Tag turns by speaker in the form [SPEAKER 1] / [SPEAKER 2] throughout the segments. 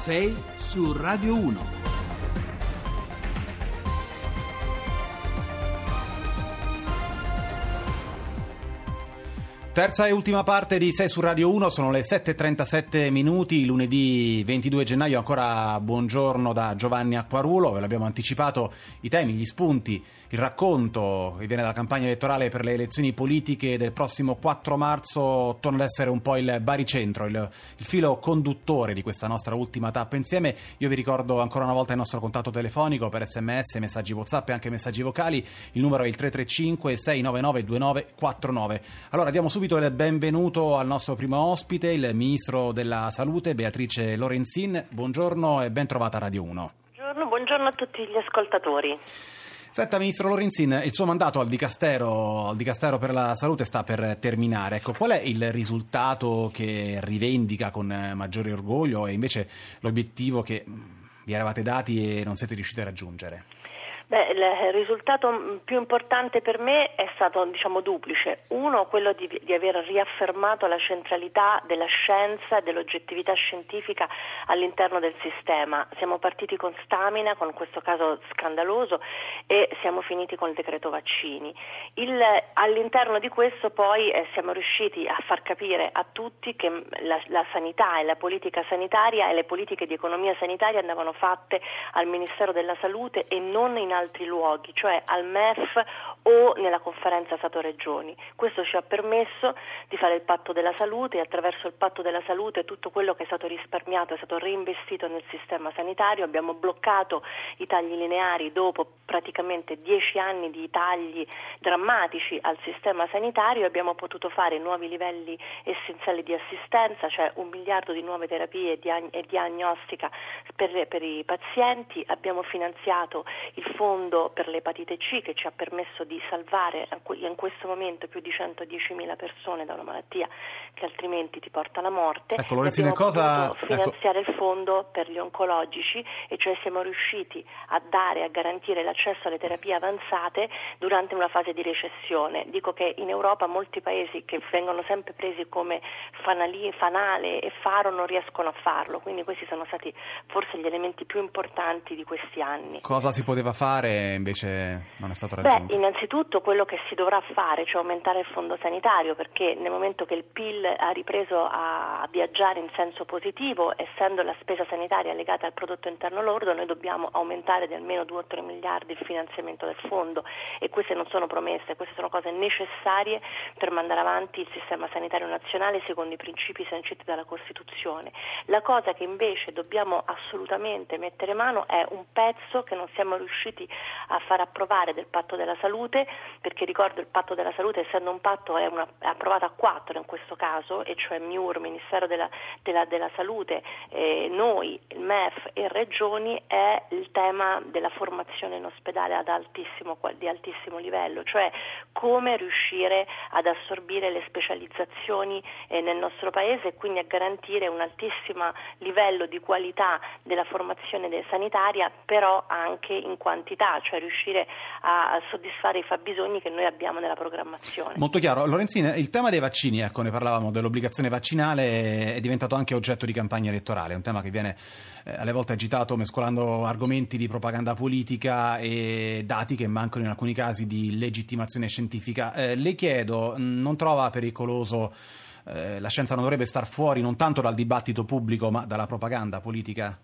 [SPEAKER 1] 6 su Radio 1.
[SPEAKER 2] Terza e ultima parte di 6 su Radio 1, sono le 7.37 minuti, lunedì 22 gennaio, ancora buongiorno da Giovanni Acquarulo, ve l'abbiamo anticipato, i temi, gli spunti, il racconto che viene dalla campagna elettorale per le elezioni politiche del prossimo 4 marzo torna ad essere un po' il baricentro, il, il filo conduttore di questa nostra ultima tappa insieme. Io vi ricordo ancora una volta il nostro contatto telefonico per sms, messaggi whatsapp e anche messaggi vocali, il numero è il 335 699 2949. Allora diamo subito subito il benvenuto al nostro primo ospite, il Ministro della Salute Beatrice Lorenzin. Buongiorno e ben trovata a Radio 1.
[SPEAKER 3] Buongiorno, buongiorno a tutti gli ascoltatori.
[SPEAKER 2] Senta, Ministro Lorenzin, il suo mandato al Dicastero, al Dicastero, per la Salute sta per terminare. Ecco, qual è il risultato che rivendica con maggiore orgoglio e invece l'obiettivo che vi eravate dati e non siete riusciti a raggiungere?
[SPEAKER 3] Beh, il risultato più importante per me è stato diciamo, duplice. Uno, quello di, di, aver riaffermato la centralità della scienza e dell'oggettività scientifica all'interno del sistema. Siamo partiti con stamina, con questo caso scandaloso, e siamo finiti con il decreto vaccini. Il, all'interno di questo poi eh, siamo riusciti a far capire a tutti che la, la sanità e la politica sanitaria e le politiche di economia sanitaria andavano fatte al Ministero della Salute e non in altri luoghi, cioè al MEF o nella conferenza Stato-Regioni. Questo ci ha permesso di fare il patto della salute e attraverso il patto della salute tutto quello che è stato risparmiato è stato reinvestito nel sistema sanitario, abbiamo bloccato i tagli lineari dopo praticamente dieci anni di tagli drammatici al sistema sanitario e abbiamo potuto fare nuovi livelli essenziali di assistenza, cioè un miliardo di nuove terapie e diagnostica per, per i pazienti, abbiamo finanziato il fondo per l'epatite C che ci ha permesso di salvare in questo momento più di 110.000 persone da una malattia che altrimenti ti porta alla morte.
[SPEAKER 2] Ecco, Lorenzina, cosa...
[SPEAKER 3] finanziare ecco. il fondo per gli oncologici e cioè siamo riusciti a dare, a garantire l'accesso alle terapie avanzate durante una fase di recessione. Dico che in Europa molti paesi che vengono sempre presi come fanali, fanale e faro non riescono a farlo, quindi questi sono stati forse gli elementi più importanti di questi anni.
[SPEAKER 2] Cosa si poteva fare invece non è stato raggiunto?
[SPEAKER 3] Beh, innanzitutto quello che si dovrà fare, cioè aumentare il fondo sanitario, perché nel momento che il PIL ha ripreso a viaggiare in senso positivo, essendo la spesa sanitaria legata al prodotto interno lordo, noi dobbiamo aumentare di almeno 2 o 3 miliardi il finanziamento del fondo e queste non sono promesse, queste sono cose necessarie per mandare avanti il sistema sanitario nazionale secondo i principi sanciti dalla Costituzione. La cosa che invece dobbiamo assolutamente mettere mano è un pezzo che non siamo riusciti a far approvare del patto della salute, perché ricordo il patto della salute essendo un patto è, una, è approvato a quattro in questo caso, e cioè MIUR, Ministero della, della, della Salute, eh, noi, il MEF e Regioni, è il tema della formazione in ospedale altissimo, di altissimo livello, cioè come riuscire ad assorbire le specializzazioni eh, nel nostro Paese e quindi a garantire un altissimo livello di qualità della formazione sanitaria, però anche in quantità, cioè riuscire a soddisfare i fabbisogni che noi abbiamo nella programmazione.
[SPEAKER 2] Molto chiaro. Lorenzina, il tema dei vaccini, ecco, ne parlavamo dell'obbligazione vaccinale, è diventato anche oggetto di campagna elettorale, è un tema che viene eh, alle volte agitato mescolando argomenti di propaganda politica e dati che mancano in alcuni casi di legittimazione scientifica. Eh, le chiedo, non trova pericoloso eh, la scienza non dovrebbe star fuori non tanto dal dibattito pubblico ma dalla propaganda politica?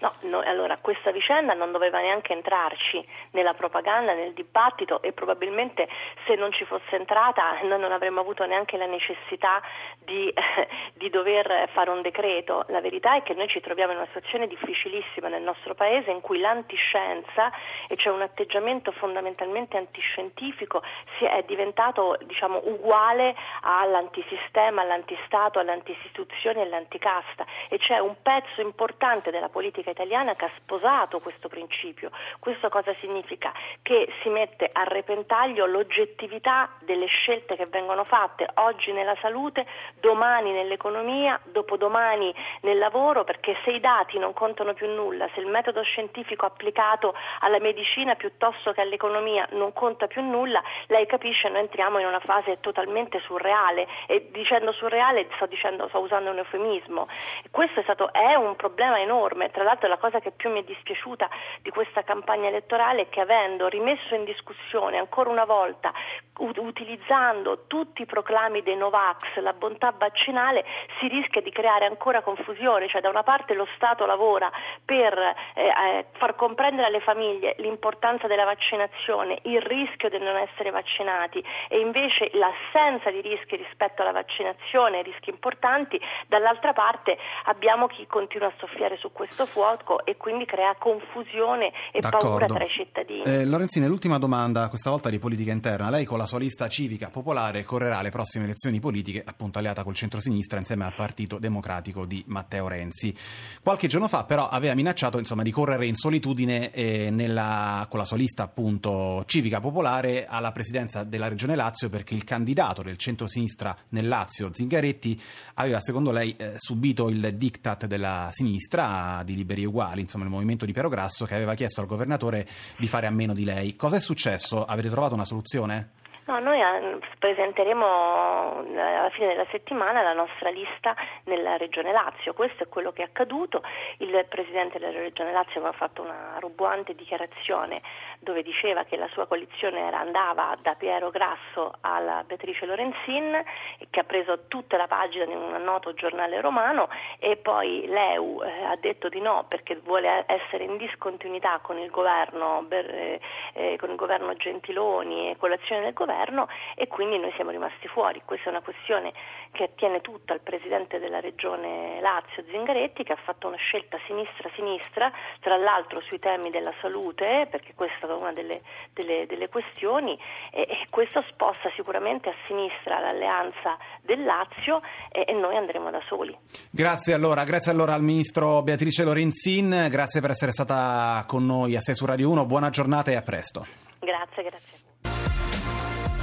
[SPEAKER 3] No, no, allora questa vicenda non doveva neanche entrarci nella propaganda, nel dibattito e probabilmente se non ci fosse entrata noi non avremmo avuto neanche la necessità di, eh, di dover fare un decreto. La verità è che noi ci troviamo in una situazione difficilissima nel nostro Paese in cui l'antiscienza, e cioè un atteggiamento fondamentalmente antiscientifico, è diventato diciamo, uguale all'antisistema, all'antistato, all'antistituzione e all'anticasta e c'è un pezzo importante della politica scientifica italiana che ha sposato questo principio. Questo cosa significa? Che si mette a repentaglio l'oggettività delle scelte che vengono fatte oggi nella salute, domani nell'economia, dopodomani nel lavoro, perché se i dati non contano più nulla, se il metodo scientifico applicato alla medicina piuttosto che all'economia non conta più nulla, lei capisce noi entriamo in una fase totalmente surreale e dicendo surreale sto, dicendo, sto usando un eufemismo. Questo è, stato, è un problema enorme, tra l'altro la cosa che più mi è dispiaciuta di questa campagna elettorale è che avendo rimesso in discussione ancora una volta, utilizzando tutti i proclami dei Novax, la bontà vaccinale, si rischia di creare ancora confusione, cioè da una parte lo Stato lavora per eh, eh far comprendere alle famiglie l'importanza della vaccinazione, il rischio di non essere vaccinati e invece l'assenza di rischi rispetto alla vaccinazione, rischi importanti, dall'altra parte abbiamo chi continua a soffiare su questo fuoco e quindi crea confusione e
[SPEAKER 2] D'accordo.
[SPEAKER 3] paura tra i cittadini.
[SPEAKER 2] Eh, Lorenzini, l'ultima domanda, questa volta di politica interna. Lei con la sua lista civica popolare correrà alle prossime elezioni politiche, appunto alleata col centro-sinistra insieme al Partito Democratico di Matteo Renzi. Qualche giorno fa però aveva minacciato insomma, di correre in solitudine eh, nella, con la sua lista appunto civica popolare alla presidenza della Regione Lazio perché il candidato del centro-sinistra nel Lazio, Zingaretti, aveva secondo lei eh, subito il diktat della sinistra di Liberi Uguali, insomma il movimento di Piero Grasso che aveva chiesto al governatore di fare a meno di lei. Cosa è successo? Avete trovato una soluzione?
[SPEAKER 3] No, noi eh, presenteremo eh, alla fine della settimana la nostra lista nella Regione Lazio, questo è quello che è accaduto, il Presidente della Regione Lazio aveva fatto una roboante dichiarazione dove diceva che la sua coalizione andava da Piero Grasso alla Beatrice Lorenzin che ha preso tutta la pagina di un noto giornale romano e poi l'EU eh, ha detto di no perché vuole essere in discontinuità con il governo, con il governo Gentiloni e con l'azione del governo governo e quindi noi siamo rimasti fuori. Questa è una questione che attiene tutta al Presidente della Regione Lazio Zingaretti che ha fatto una scelta sinistra-sinistra, tra l'altro sui temi della salute, perché questa è una delle, delle, delle questioni e, e, questo sposta sicuramente a sinistra l'alleanza del Lazio e, e noi andremo da soli.
[SPEAKER 2] Grazie allora, grazie allora al Ministro Beatrice Lorenzin, grazie per essere stata con noi a 6 su Radio 1, buona giornata e a presto.
[SPEAKER 3] Grazie, grazie.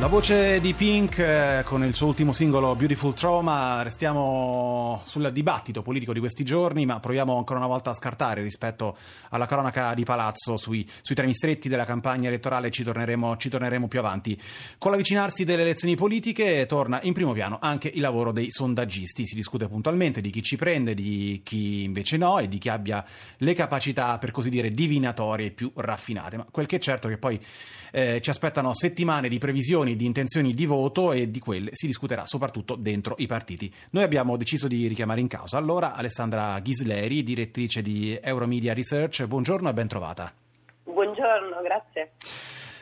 [SPEAKER 2] La voce di Pink eh, con il suo ultimo singolo Beautiful Trauma, restiamo sul dibattito politico di questi giorni, ma proviamo ancora una volta a scartare rispetto alla cronaca di Palazzo sui, sui temi stretti della campagna elettorale, ci torneremo, ci torneremo più avanti. Con l'avvicinarsi delle elezioni politiche torna in primo piano anche il lavoro dei sondaggisti, si discute puntualmente di chi ci prende, di chi invece no e di chi abbia le capacità per così dire divinatorie più raffinate, ma quel che è certo è che poi eh, ci aspettano settimane di previsioni dichiarazioni di intenzioni di voto e di quelle si discuterà soprattutto dentro i partiti. Noi abbiamo deciso di richiamare in causa allora Alessandra Ghisleri, direttrice di Euromedia Research. Buongiorno e ben trovata.
[SPEAKER 4] Buongiorno, grazie.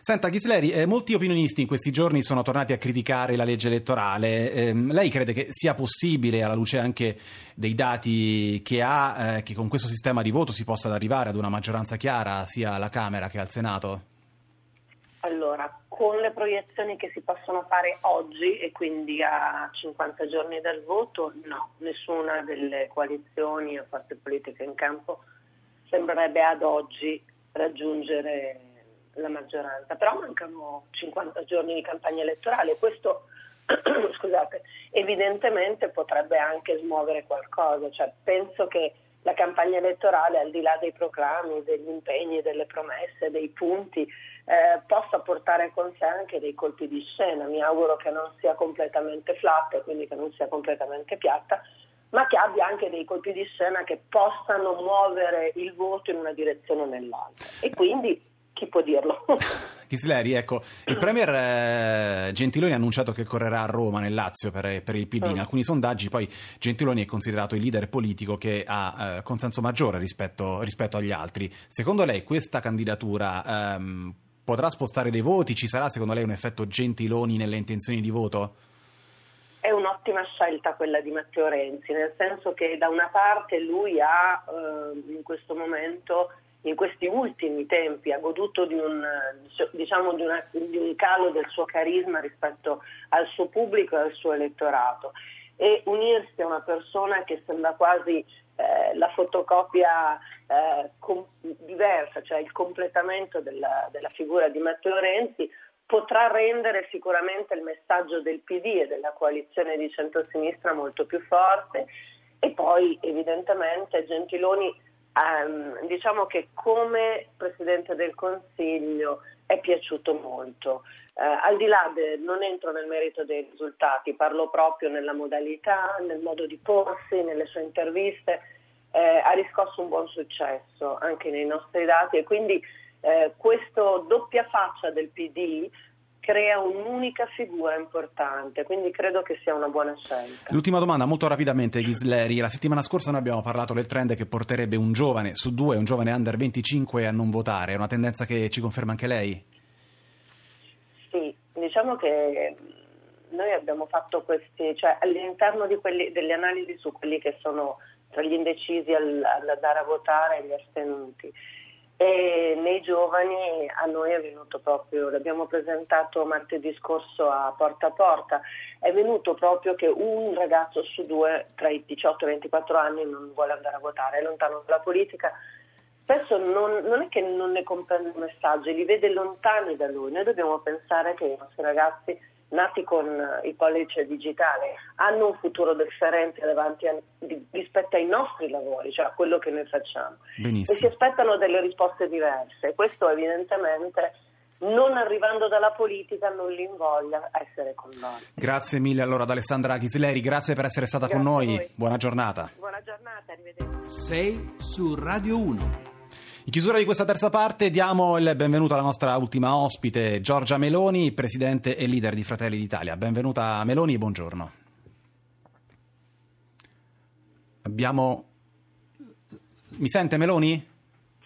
[SPEAKER 2] Senta Ghisleri, eh, molti opinionisti in questi giorni sono tornati a criticare la legge elettorale. Eh, lei crede che sia possibile, alla luce anche dei dati che ha, eh, che con questo sistema di voto si possa arrivare ad una maggioranza chiara sia alla Camera che al Senato?
[SPEAKER 4] Allora, con le proiezioni che si possono fare oggi e quindi a 50 giorni dal voto, no, nessuna delle coalizioni o forze politiche in campo sembrerebbe ad oggi raggiungere la maggioranza, però mancano 50 giorni di campagna elettorale, questo scusate, evidentemente potrebbe anche smuovere qualcosa, cioè, penso che la campagna elettorale, al di là dei proclami, degli impegni, delle promesse, dei punti, eh, possa portare con sé anche dei colpi di scena. Mi auguro che non sia completamente flat, quindi che non sia completamente piatta, ma che abbia anche dei colpi di scena che possano muovere il voto in una direzione o nell'altra. E quindi chi può dirlo?
[SPEAKER 2] Chisleri, ecco, il Premier eh, Gentiloni ha annunciato che correrà a Roma, nel Lazio, per, per il PD. In mm. alcuni sondaggi poi Gentiloni è considerato il leader politico che ha eh, consenso maggiore rispetto, rispetto, agli altri. Secondo lei questa candidatura ehm, potrà spostare dei voti? Ci sarà secondo lei un effetto Gentiloni nelle intenzioni di voto?
[SPEAKER 4] È un'ottima scelta quella di Matteo Renzi, nel senso che da una parte lui ha eh, in questo momento in questi ultimi tempi ha goduto di un, diciamo, di, una, di un, calo del suo carisma rispetto al suo pubblico e al suo elettorato e unirsi a una persona che sembra quasi eh, la fotocopia eh, com- diversa, cioè il completamento della, della figura di Matteo Renzi, potrà rendere sicuramente il messaggio del PD e della coalizione di centrosinistra molto più forte. E poi evidentemente Gentiloni ehm, diciamo che come Presidente del Consiglio è piaciuto molto. Eh, al di là, de, non entro nel merito dei risultati, parlo proprio nella modalità, nel modo di porsi, nelle sue interviste, eh, ha riscosso un buon successo anche nei nostri dati e quindi eh, questa doppia faccia del PD crea un'unica figura importante, quindi credo che sia una buona scelta.
[SPEAKER 2] L'ultima domanda, molto rapidamente, Ghisleri. La settimana scorsa noi abbiamo parlato del trend che porterebbe un giovane su due, un giovane under 25 a non votare. È una tendenza che ci conferma anche lei?
[SPEAKER 4] Sì, diciamo che noi abbiamo fatto questi, cioè all'interno quelli, delle analisi su quelli che sono tra gli indecisi al, ad andare a votare e gli astenuti e nei giovani a noi è venuto proprio, l'abbiamo presentato martedì scorso a Porta a Porta, è venuto proprio che un ragazzo su due tra i 18 e i 24 anni non vuole andare a votare, è lontano dalla politica. Spesso non, non è che non ne comprende i messaggi, li vede lontani da lui. Noi dobbiamo pensare che i nostri ragazzi nati con il pollice digitale hanno un futuro differente davanti a, rispetto ai nostri lavori, cioè a quello che noi facciamo.
[SPEAKER 2] Benissimo.
[SPEAKER 4] E si aspettano delle risposte diverse. Questo evidentemente non arrivando dalla politica non li invoglia a essere coinvolti.
[SPEAKER 2] Grazie mille allora ad Alessandra Ghisleri, grazie per essere stata
[SPEAKER 4] grazie
[SPEAKER 2] con noi. Buona giornata.
[SPEAKER 4] Buona giornata, arrivederci.
[SPEAKER 1] 6 su Radio 1.
[SPEAKER 2] In chiusura di questa terza parte diamo il benvenuto alla nostra ultima ospite, Giorgia Meloni, presidente e leader di Fratelli d'Italia. Benvenuta Meloni e buongiorno. Abbiamo... Mi sente Meloni?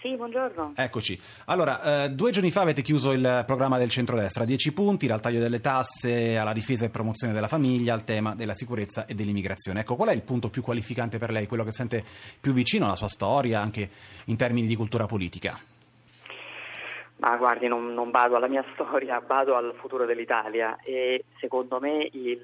[SPEAKER 5] Sì, buongiorno.
[SPEAKER 2] Eccoci. Allora, eh, due giorni fa avete chiuso il programma del centrodestra, 10 punti dal taglio delle tasse alla difesa e promozione della famiglia, al tema della sicurezza e dell'immigrazione. Ecco, qual è il punto più qualificante per lei, quello che sente più vicino alla sua storia, anche in termini di cultura politica?
[SPEAKER 5] Ma guardi, non, non vado alla mia storia, vado al futuro dell'Italia e secondo me il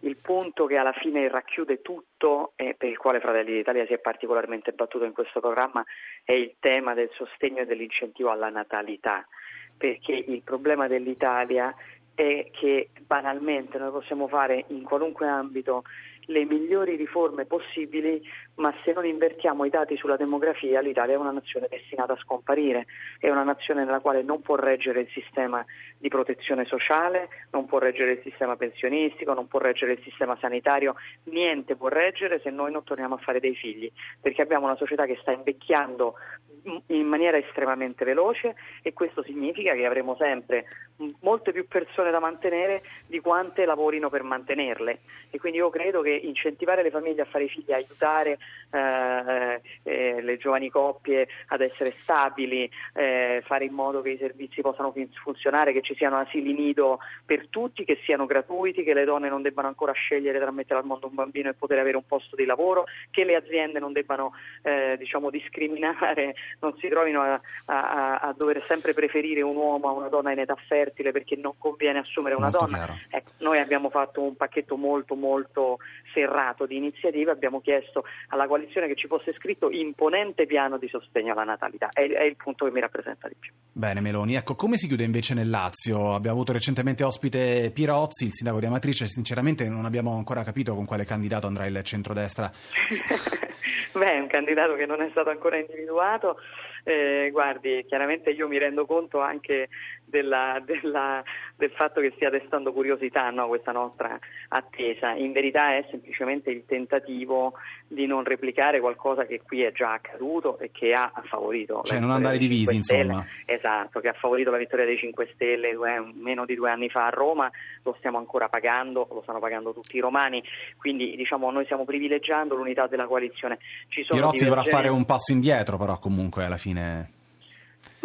[SPEAKER 5] il punto che alla fine racchiude tutto e per il quale Fratelli d'Italia si è particolarmente battuto in questo programma è il tema del sostegno e dell'incentivo alla natalità, perché il problema dell'Italia è che banalmente noi possiamo fare in qualunque ambito le migliori riforme possibili, ma se non invertiamo i dati sulla demografia l'Italia è una nazione destinata a scomparire, è una nazione nella quale non può reggere il sistema di protezione sociale, non può reggere il sistema pensionistico, non può reggere il sistema sanitario, niente può reggere se noi non torniamo a fare dei figli, perché abbiamo una società che sta invecchiando in maniera estremamente veloce e questo significa che avremo sempre molte più persone da mantenere di quante lavorino per mantenerle. E quindi io credo che incentivare le famiglie a fare figli, aiutare eh, eh, le giovani coppie ad essere stabili, eh, fare in modo che i servizi possano funzionare, che ci siano asili nido per tutti, che siano gratuiti, che le donne non debbano ancora scegliere tra mettere al mondo un bambino e poter avere un posto di lavoro, che le aziende non debbano eh, diciamo, discriminare, non si trovino a, a, a, dover sempre preferire un uomo a una donna in età fertile perché non conviene assumere una
[SPEAKER 2] Molto
[SPEAKER 5] donna. Ecco, noi abbiamo fatto un pacchetto molto molto serrato di iniziative, abbiamo chiesto alla coalizione che ci fosse scritto imponente piano di sostegno alla natalità, è, è il punto che mi rappresenta di più.
[SPEAKER 2] Bene Meloni, ecco come si chiude invece nel Lazio? Abbiamo avuto recentemente ospite Pirozzi, il sindaco di Amatrice, sinceramente non abbiamo ancora capito con quale candidato andrà il centrodestra.
[SPEAKER 5] Beh, è un candidato che non è stato ancora individuato. Eh, guardi, chiaramente io mi rendo conto anche della, della, del fatto che stia destando curiosità no, questa nostra attesa. In verità è semplicemente il tentativo di non replicare qualcosa che qui è già accaduto e che ha favorito.
[SPEAKER 2] Cioè non andare divisi, insomma.
[SPEAKER 5] Esatto, che ha favorito la vittoria dei 5 Stelle due, meno di due anni fa a Roma, lo stiamo ancora pagando, lo stanno pagando tutti i romani, quindi diciamo noi stiamo privilegiando l'unità della coalizione.
[SPEAKER 2] Ci Pirozzi divergenze... dovrà fare un passo indietro però comunque alla fine...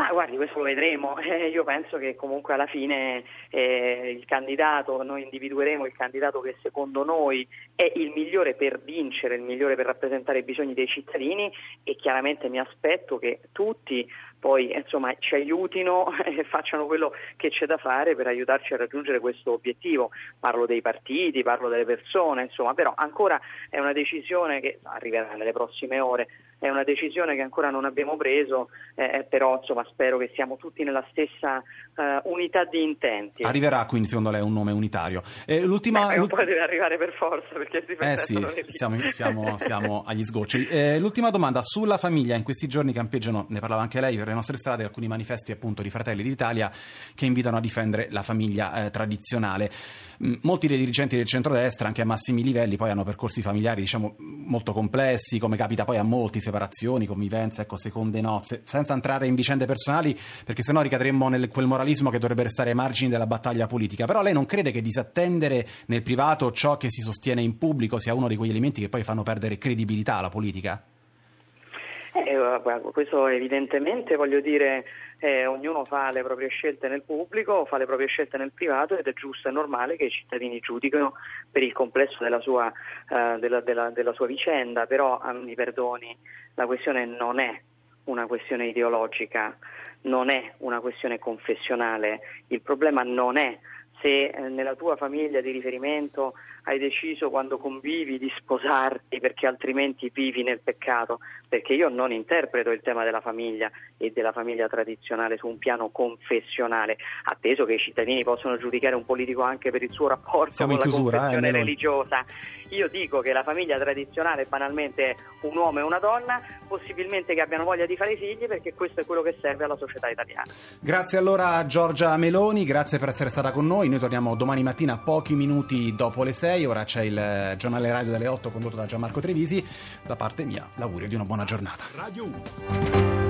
[SPEAKER 5] Ma guardi, questo lo vedremo. Eh, io penso che comunque alla fine eh, il candidato, noi individueremo il candidato che secondo noi è il migliore per vincere, il migliore per rappresentare i bisogni dei cittadini e chiaramente mi aspetto che tutti poi insomma, ci aiutino e facciano quello che c'è da fare per aiutarci a raggiungere questo obiettivo. Parlo dei partiti, parlo delle persone, insomma, però ancora è una decisione che arriverà nelle prossime ore è una decisione che ancora non abbiamo preso, eh, eh, però insomma, spero che siamo tutti nella stessa uh, unità di intenti.
[SPEAKER 2] Arriverà quindi secondo lei un nome unitario.
[SPEAKER 5] Eh, l'ultima... Beh, poi deve arrivare per forza perché si
[SPEAKER 2] eh sì, siamo, siamo, siamo, agli sgoccioli. Eh, l'ultima domanda sulla famiglia, in questi giorni campeggiano, ne parlava anche lei, per le nostre strade alcuni manifesti appunto di Fratelli d'Italia che invitano a difendere la famiglia eh, tradizionale. Mm, molti dei dirigenti del centrodestra, anche a massimi livelli, poi hanno percorsi familiari diciamo molto complessi, come capita poi a molti, separazioni, convivenze, ecco, seconde nozze, senza entrare in vicende personali, perché sennò ricadremmo nel quel moralismo che dovrebbe restare ai margini della battaglia politica. Però lei non crede che disattendere nel privato ciò che si sostiene in pubblico sia uno di quegli elementi che poi fanno perdere credibilità alla politica?
[SPEAKER 5] Eh, questo evidentemente voglio dire eh, ognuno fa le proprie scelte nel pubblico, fa le proprie scelte nel privato ed è giusto e normale che i cittadini giudicano per il complesso della sua, eh, della, della, della sua vicenda, però ah, mi perdoni, la questione non è una questione ideologica, non è una questione confessionale, il problema non è se eh, nella tua famiglia di riferimento hai deciso quando convivi di sposarti perché altrimenti vivi nel peccato, perché io non interpreto il tema della famiglia e della famiglia tradizionale su un piano confessionale, atteso che i cittadini possono giudicare un politico anche per il suo rapporto
[SPEAKER 2] Siamo
[SPEAKER 5] con la
[SPEAKER 2] chiusura,
[SPEAKER 5] confessione
[SPEAKER 2] eh,
[SPEAKER 5] religiosa. Io dico che la famiglia tradizionale è banalmente un uomo e una donna, possibilmente che abbiano voglia di fare figli perché questo è quello che serve alla società italiana.
[SPEAKER 2] Grazie allora a Giorgia Meloni, grazie per essere stata con noi. Noi torniamo domani mattina pochi minuti dopo le 6, ora c'è il giornale radio delle 8 condotto da Gianmarco Trevisi. Da parte mia, l'augurio di una buona giornata. Radio 1.